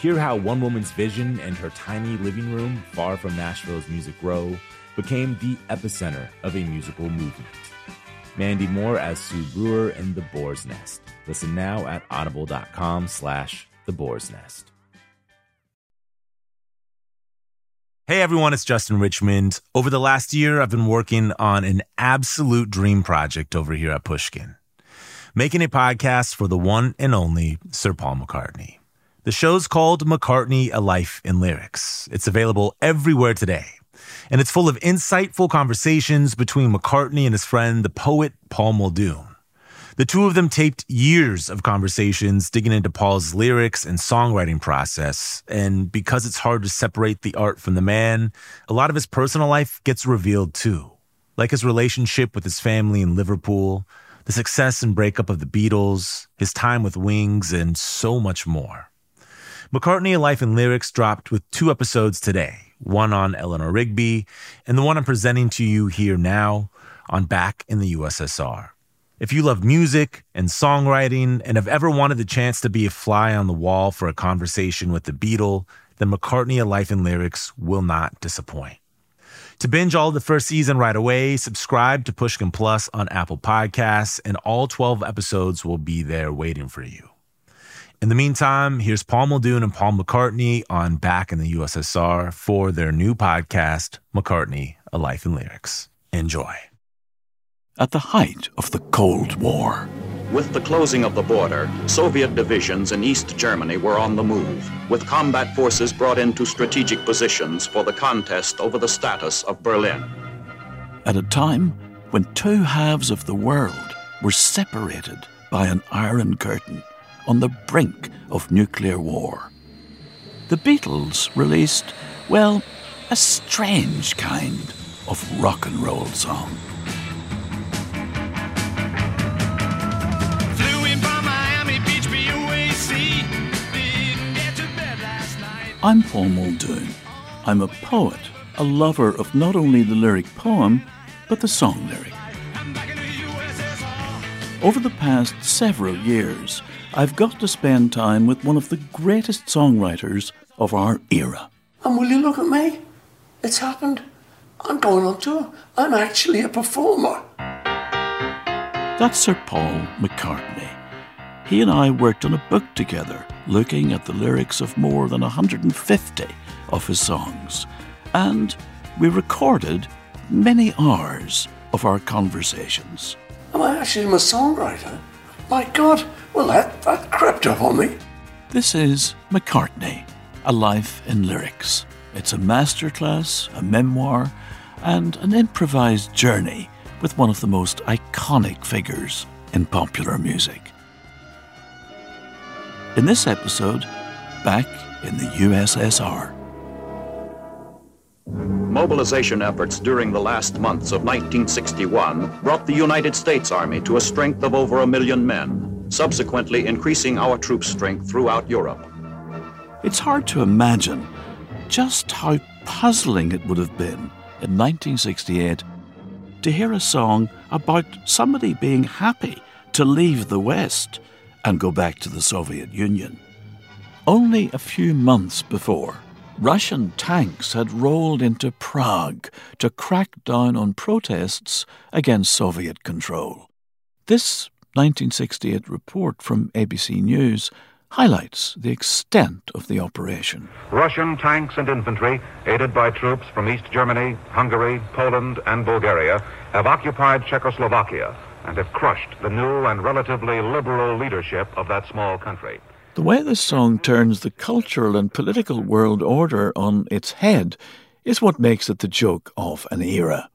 Hear how one woman's vision and her tiny living room, far from Nashville's Music Row, became the epicenter of a musical movement. Mandy Moore as Sue Brewer in The Boar's Nest. Listen now at audible.com slash The Boar's Nest. Hey everyone, it's Justin Richmond. Over the last year, I've been working on an absolute dream project over here at Pushkin. Making a podcast for the one and only Sir Paul McCartney. The show's called McCartney A Life in Lyrics. It's available everywhere today. And it's full of insightful conversations between McCartney and his friend, the poet Paul Muldoon. The two of them taped years of conversations digging into Paul's lyrics and songwriting process. And because it's hard to separate the art from the man, a lot of his personal life gets revealed too. Like his relationship with his family in Liverpool, the success and breakup of the Beatles, his time with Wings, and so much more. McCartney A Life in Lyrics dropped with two episodes today one on Eleanor Rigby, and the one I'm presenting to you here now on Back in the USSR. If you love music and songwriting and have ever wanted the chance to be a fly on the wall for a conversation with the Beatle, then McCartney A Life in Lyrics will not disappoint. To binge all the first season right away, subscribe to Pushkin Plus on Apple Podcasts, and all 12 episodes will be there waiting for you. In the meantime, here's Paul Muldoon and Paul McCartney on Back in the USSR for their new podcast, McCartney A Life in Lyrics. Enjoy. At the height of the Cold War, With the closing of the border, Soviet divisions in East Germany were on the move, with combat forces brought into strategic positions for the contest over the status of Berlin. at a time when two halves of the world were separated by an iron curtain on the brink of nuclear war. The Beatles released, well, a strange kind of rock and roll song. Flew in from Miami Beach, BOAC. Didn't get to bed last night. I'm Paul Muldoon. I'm a poet, a lover of not only the lyric poem, but the song lyric. Over the past several years, I've got to spend time with one of the greatest songwriters of our era. And will you look at me? It's happened. I'm going on tour. I'm actually a performer. That's Sir Paul McCartney. He and I worked on a book together, looking at the lyrics of more than 150 of his songs. And we recorded many hours of our conversations. Am I actually a songwriter? My God, well, that, that crept up on me. This is McCartney, A Life in Lyrics. It's a masterclass, a memoir, and an improvised journey with one of the most iconic figures in popular music. In this episode, back in the USSR. Mobilization efforts during the last months of 1961 brought the United States Army to a strength of over a million men, subsequently increasing our troop strength throughout Europe. It's hard to imagine just how puzzling it would have been in 1968 to hear a song about somebody being happy to leave the West and go back to the Soviet Union. Only a few months before, Russian tanks had rolled into Prague to crack down on protests against Soviet control. This 1968 report from ABC News highlights the extent of the operation. Russian tanks and infantry, aided by troops from East Germany, Hungary, Poland, and Bulgaria, have occupied Czechoslovakia and have crushed the new and relatively liberal leadership of that small country. The way this song turns the cultural and political world order on its head is what makes it the joke of an era.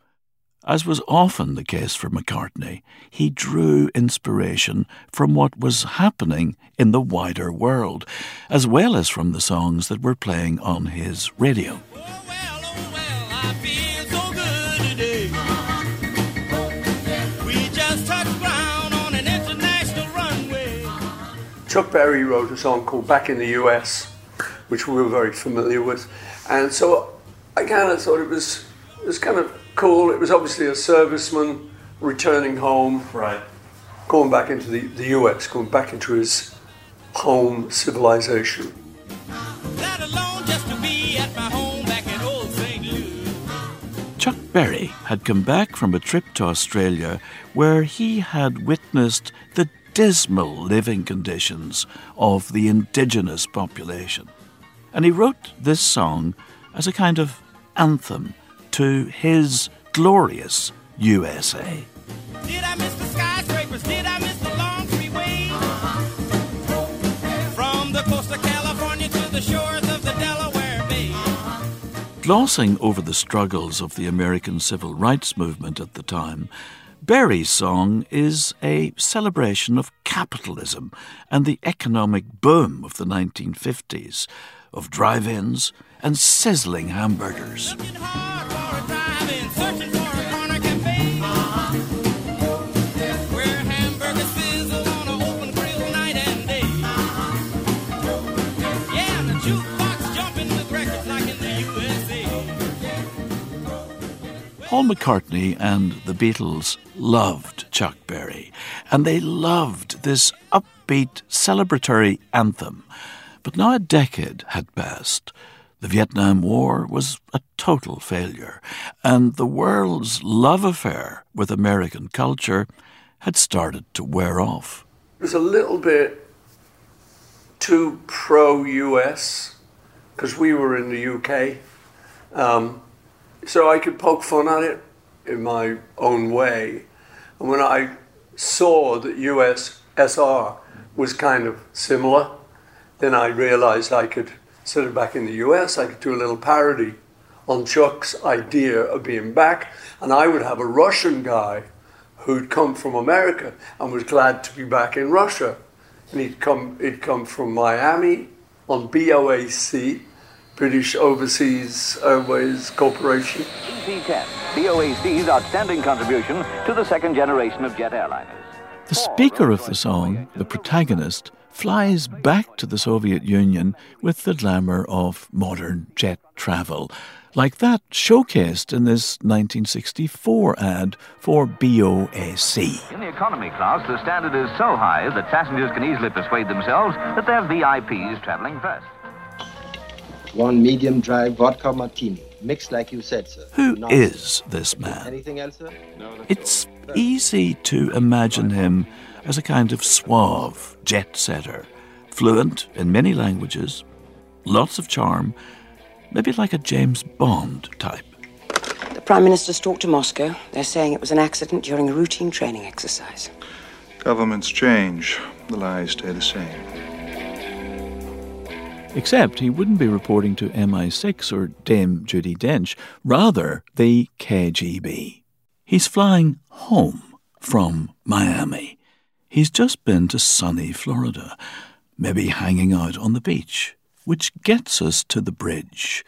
As was often the case for McCartney, he drew inspiration from what was happening in the wider world, as well as from the songs that were playing on his radio. Oh, oh, Chuck Berry wrote a song called Back in the US, which we were very familiar with. And so I kind of thought it was, it was kind of cool. It was obviously a serviceman returning home, Right. going back into the, the US, going back into his home civilization. That alone just to be at my home back in old St. Louis. Chuck Berry had come back from a trip to Australia where he had witnessed the dismal living conditions of the indigenous population. And he wrote this song as a kind of anthem to his glorious USA. Did I miss the skyscrapers? Did I miss the long freeway? From the coast of California to the shores of the Delaware Bay. Glossing over the struggles of the American civil rights movement at the time, Berry's song is a celebration of capitalism and the economic boom of the 1950s, of drive ins and sizzling hamburgers. Paul McCartney and the Beatles loved Chuck Berry, and they loved this upbeat, celebratory anthem. But now a decade had passed. The Vietnam War was a total failure, and the world's love affair with American culture had started to wear off. It was a little bit too pro US because we were in the UK. Um, so I could poke fun at it in my own way. And when I saw that USSR was kind of similar, then I realized I could, instead of back in the US, I could do a little parody on Chuck's idea of being back. And I would have a Russian guy who'd come from America and was glad to be back in Russia. And he'd come, he'd come from Miami on BOAC, British Overseas Airways Corporation. C-10, BOAC's outstanding contribution to the second generation of jet airliners. The speaker of the song, the protagonist, flies back to the Soviet Union with the glamour of modern jet travel, like that showcased in this 1964 ad for BOAC. In the economy class, the standard is so high that passengers can easily persuade themselves that they're VIPs traveling first. One medium dry vodka martini, mixed like you said, sir. Who Not- is this man? Anything else, sir? No, it's easy to imagine him as a kind of suave jet setter, fluent in many languages, lots of charm, maybe like a James Bond type. The Prime Minister's talked to Moscow. They're saying it was an accident during a routine training exercise. Governments change, the lies stay the same. Except he wouldn't be reporting to MI6 or Dame Judi Dench, rather the KGB. He's flying home from Miami. He's just been to sunny Florida, maybe hanging out on the beach, which gets us to the bridge.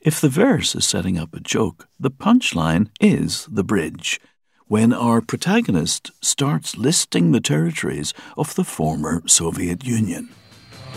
If the verse is setting up a joke, the punchline is the bridge, when our protagonist starts listing the territories of the former Soviet Union.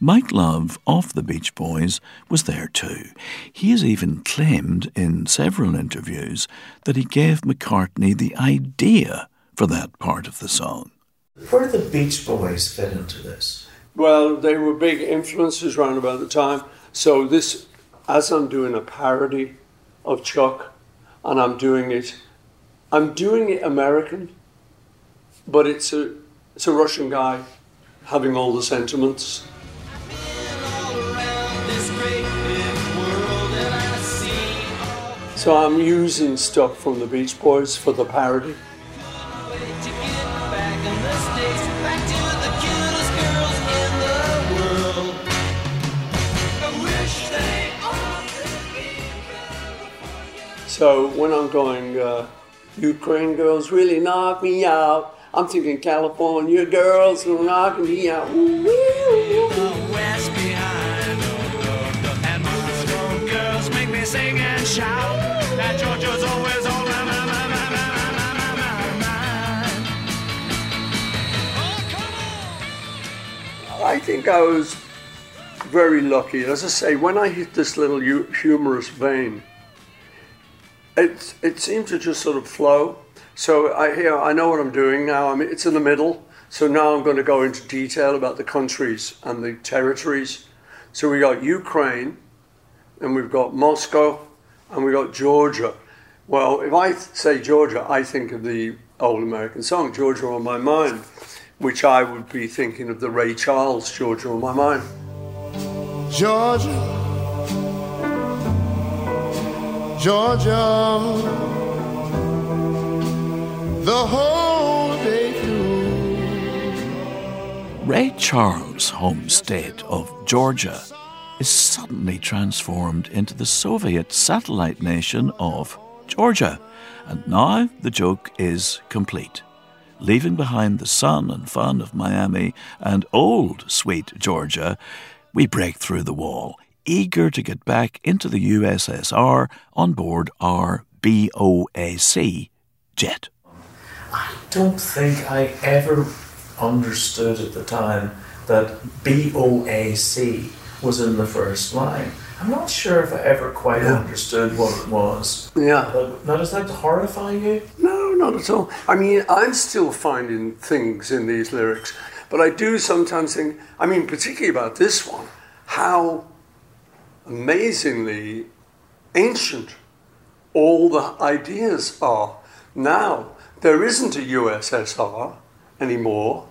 Mike Love of the Beach Boys was there too. He has even claimed in several interviews that he gave McCartney the idea for that part of the song. Where did the Beach Boys fit into this? Well, they were big influences around about the time. So this, as I'm doing a parody of Chuck, and I'm doing it, I'm doing it American, but it's a it's a Russian guy having all the sentiments. So I'm using stuff from the Beach Boys for the parody. So when I'm going, uh, Ukraine girls really knock me out. I'm thinking California girls are knocking me out. Shout. I think I was very lucky. As I say, when I hit this little humorous vein, it it seemed to just sort of flow. So I I know what I'm doing now. I mean, it's in the middle. So now I'm going to go into detail about the countries and the territories. So we got Ukraine, and we've got Moscow, and we got Georgia. Well, if I say Georgia, I think of the old American song "Georgia on My Mind," which I would be thinking of the Ray Charles "Georgia on My Mind." Georgia, Georgia, the whole day through. Ray Charles' home state of Georgia is suddenly transformed into the Soviet satellite nation of Georgia. And now the joke is complete. Leaving behind the sun and fun of Miami and old sweet Georgia, we break through the wall, eager to get back into the USSR on board our BOAC jet. I don't think I ever understood at the time that BOAC was in the first line. I'm not sure if I ever quite Yeah. understood what it was. Yeah. But now, does that horrify you? No, not at all. I mean, I'm still finding things in these lyrics, but I do sometimes think, I mean, particularly about this one, how amazingly ancient all the ideas are. Now, there isn't a USSR anymore,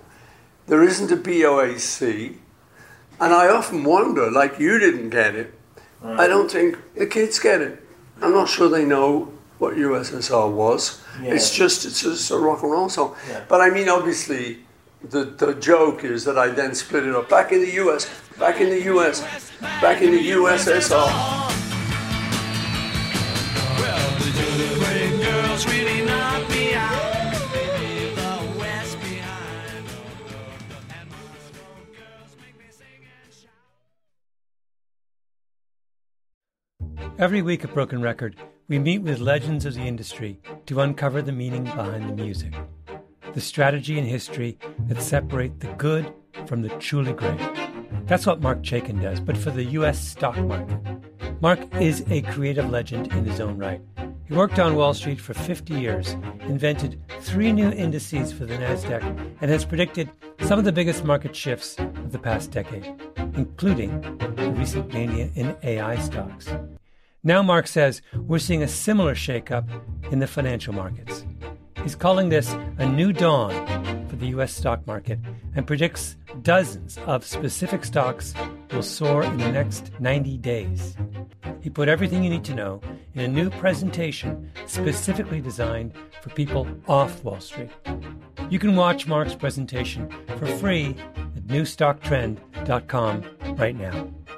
there isn't a BOAC, and I often wonder, like you didn't get it, I don't think the kids get it. I'm not sure they know what USSR was. It's just it's just a rock and roll song. Yeah. But I mean, obviously, the the joke is that I then split it up back in the US, back in the US, back in the USSR. Ukraine girls Every week at Broken Record, we meet with legends of the industry to uncover the meaning behind the music, the strategy and history that separate the good from the truly great. That's what Marc Chaikin does, but for the US stock market. Marc is a creative legend in his own right. He worked on Wall Street for 50 years, invented three new indices for the NASDAQ, and has predicted some of the biggest market shifts of the past decade, including the recent mania in AI stocks. Now, Marc says we're seeing a similar shakeup in the financial markets. He's calling this a new dawn for the US stock market and predicts dozens of specific stocks will soar in the next 90 days. He put everything you need to know in a new presentation specifically designed for people off Wall Street. You can watch Marc's presentation for free at newstocktrend.com right now.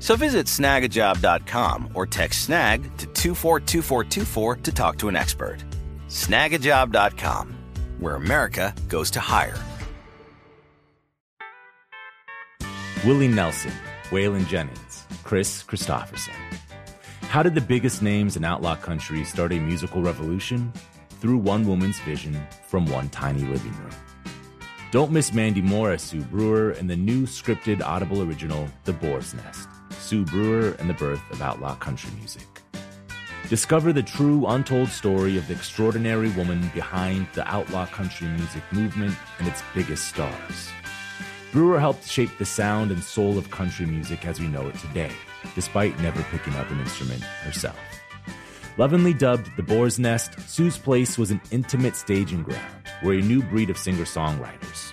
So visit snagajob.com or text snag to 242424 to talk to an expert. Snagajob.com, where America goes to hire. Willie Nelson, Waylon Jennings, Kris Kristofferson. How did the biggest names in outlaw country start a musical revolution? Through one woman's vision from one tiny living room. Don't miss Mandy Moore as Sue Brewer in the new scripted Audible original, The Boar's Nest Sue Brewer and the Birth of Outlaw Country Music. Discover the true, untold story of the extraordinary woman behind the outlaw country music movement and its biggest stars. Brewer helped shape the sound and soul of country music as we know it today, despite never picking up an instrument herself. Lovingly dubbed the Boar's Nest, Sue's Place was an intimate staging ground where a new breed of singer songwriters,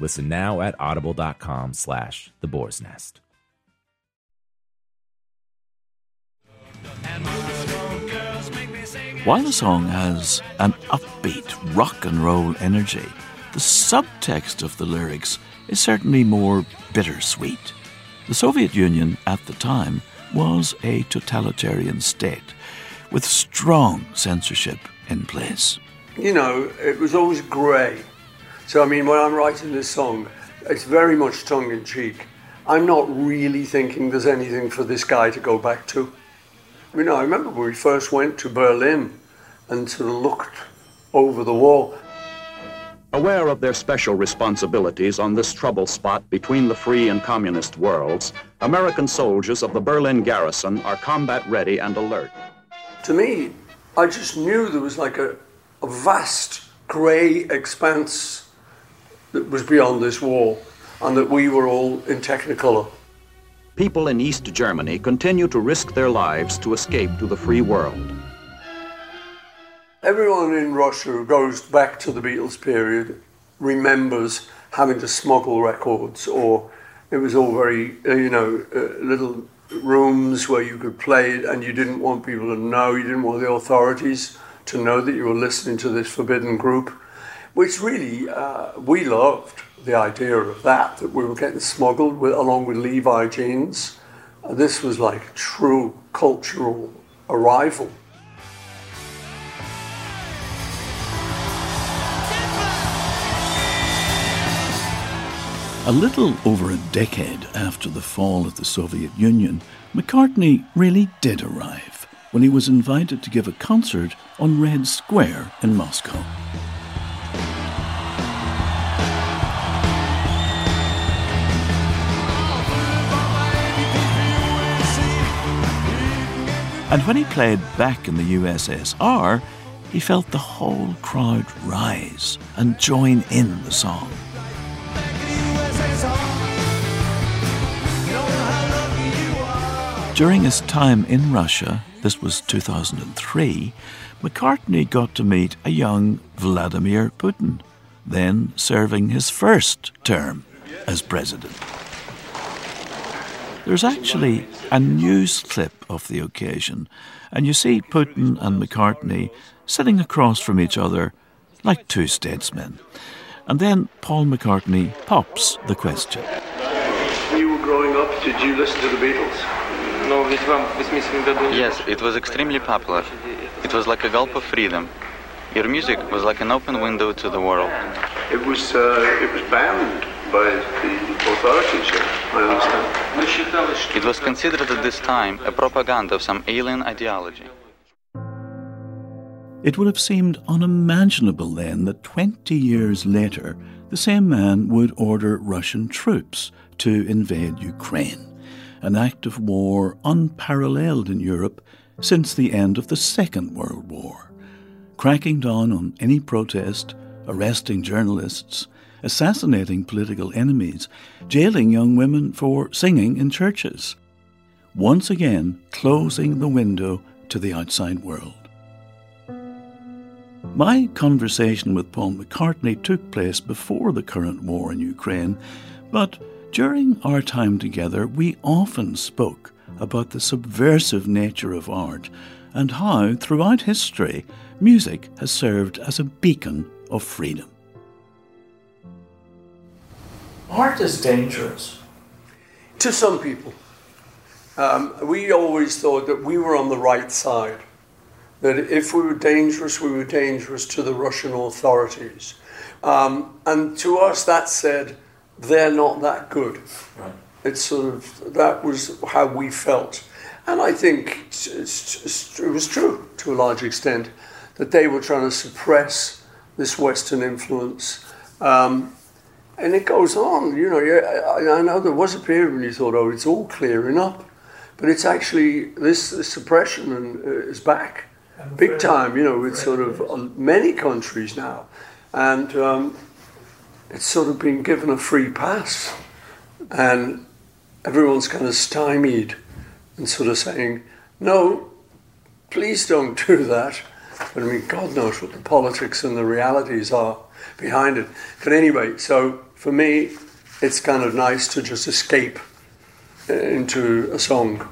Listen now at audible.com slash the boar's nest. While the song has an upbeat rock and roll energy, the subtext of the lyrics is certainly more bittersweet. The Soviet Union at the time was a totalitarian state with strong censorship in place. You know, it was always grey. So, I mean, when I'm writing this song, it's very much tongue in cheek. I'm not really thinking there's anything for this guy to go back to. You know, I remember when we first went to Berlin and sort of looked over the wall. Aware of their special responsibilities on this trouble spot between the free and communist worlds, American soldiers of the Berlin garrison are combat ready and alert. To me, I just knew there was like a, a vast grey expanse that was beyond this wall and that we were all in Technicolor. People in East Germany continue to risk their lives to escape to the free world. Everyone in Russia who goes back to the Beatles period remembers having to smuggle records, or it was all very, uh, you know, uh, little rooms where you could play it and you didn't want people to know, you didn't want the authorities to know that you were listening to this forbidden group, which really uh, we loved the idea of that, that we were getting smuggled with, along with Levi jeans. Uh, this was like true cultural arrival. A little over a decade after the fall of the Soviet Union, McCartney really did arrive when he was invited to give a concert on Red Square in Moscow. And when he played back in the USSR, he felt the whole crowd rise and join in the song. During his time in Russia, this was 2003, McCartney got to meet a young Vladimir Putin, then serving his first term as president. There's actually a news clip of the occasion, and you see Putin and McCartney sitting across from each other like two statesmen. And then Paul McCartney pops the question. When you were growing up, did you listen to the Beatles? Yes, it was extremely popular. It was like a gulp of freedom. Your music was like an open window to the world. It was uh, it was banned by the authorities. yeah, I understand. It was considered at this time a propaganda of some alien ideology. It would have seemed unimaginable then that 20 years later, the same man would order Russian troops to invade Ukraine, an act of war unparalleled in Europe since the end of the Second World War, cracking down on any protest, arresting journalists, assassinating political enemies, jailing young women for singing in churches, once again closing the window to the outside world. My conversation with Paul McCartney took place before the current war in Ukraine, but during our time together, we often spoke about the subversive nature of art and how, throughout history, music has served as a beacon of freedom. Art is dangerous. To some people. Um, we always thought that we were on the right side. That if we were dangerous, we were dangerous to the Russian authorities. Um, and to us, that said, they're not that good. Right. It's sort of, that was how we felt. And I think it was true to a large extent that they were trying to suppress this Western influence. Um, and it goes on, you know. yeah, I, I know there was a period when you thought, oh, it's all clearing up. But it's actually, this, this suppression and, uh, is back big time, you know, with sort of on many countries now. And um, it's sort of been given a free pass. And everyone's kind of stymied and sort of saying, no, please don't do that. But I mean, God knows what the politics and the realities are behind it. But anyway, so for me, it's kind of nice to just escape uh, into a song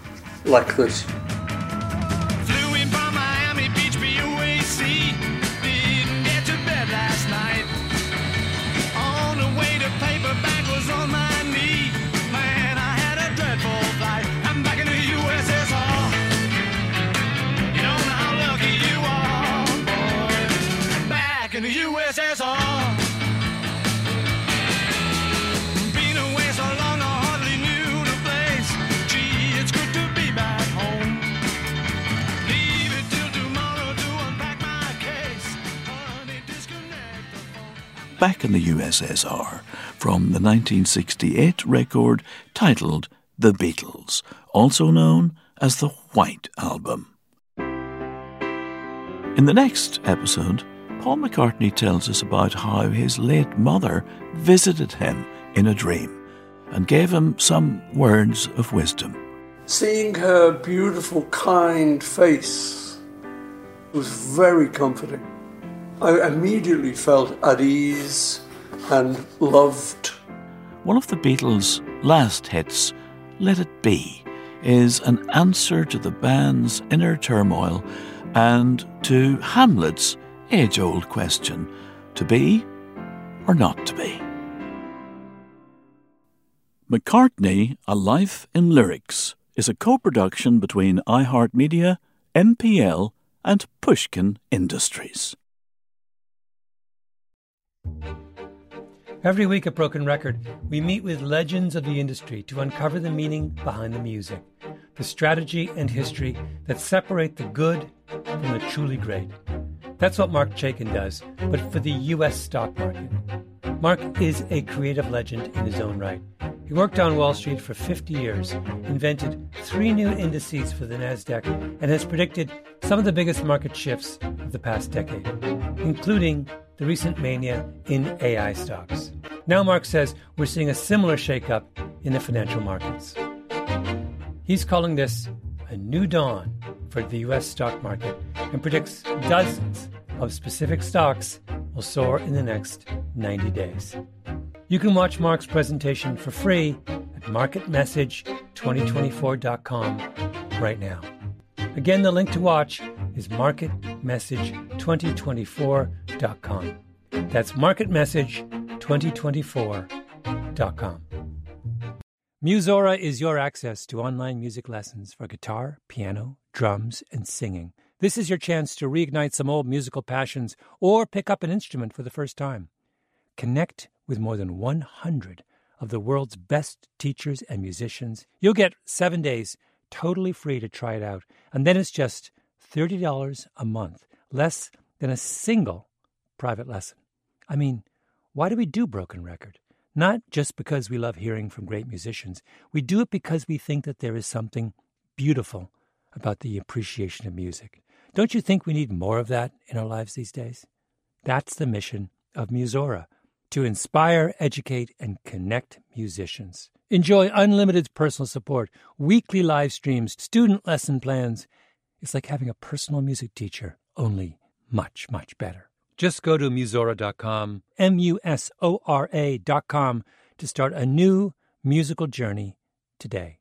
like this. Back in the USSR from the 1968 record titled The Beatles, also known as the White Album. In the next episode, Paul McCartney tells us about how his late mother visited him in a dream and gave him some words of wisdom. Seeing her beautiful, kind face was very comforting. I immediately felt at ease and loved. One of the Beatles' last hits, Let It Be, is an answer to the band's inner turmoil and to Hamlet's age old question to be or not to be. McCartney, A Life in Lyrics, is a co production between iHeartMedia, MPL, and Pushkin Industries. Every week at Broken Record, we meet with legends of the industry to uncover the meaning behind the music, the strategy and history that separate the good from the truly great. That's what Marc Chaikin does, but for the U.S. stock market. Marc is a creative legend in his own right. He worked on Wall Street for 50 years, invented three new indices for the NASDAQ, and has predicted some of the biggest market shifts of the past decade, including the recent mania in AI stocks. Now, Marc says we're seeing a similar shakeup in the financial markets. He's calling this a new dawn for the U.S. stock market and predicts dozens of specific stocks will soar in the next 90 days. You can watch Marc's presentation for free at marketmessage2024.com right now. Again, the link to watch is marketmessage2024.com. That's marketmessage2024.com. Musora is your access to online music lessons for guitar, piano, drums, and singing. This is your chance to reignite some old musical passions or pick up an instrument for the first time. Connect with more than 100 of the world's best teachers and musicians. You'll get seven days totally free to try it out, and then it's just $30 a month, less than a single private lesson. I mean, why do we do Broken Record? Not just because we love hearing from great musicians. We do it because we think that there is something beautiful about the appreciation of music. Don't you think we need more of that in our lives these days? That's the mission of Musora to inspire, educate, and connect musicians. Enjoy unlimited personal support, weekly live streams, student lesson plans. It's like having a personal music teacher, only much, much better. Just go to musora.com, M U S O R A.com, to start a new musical journey today.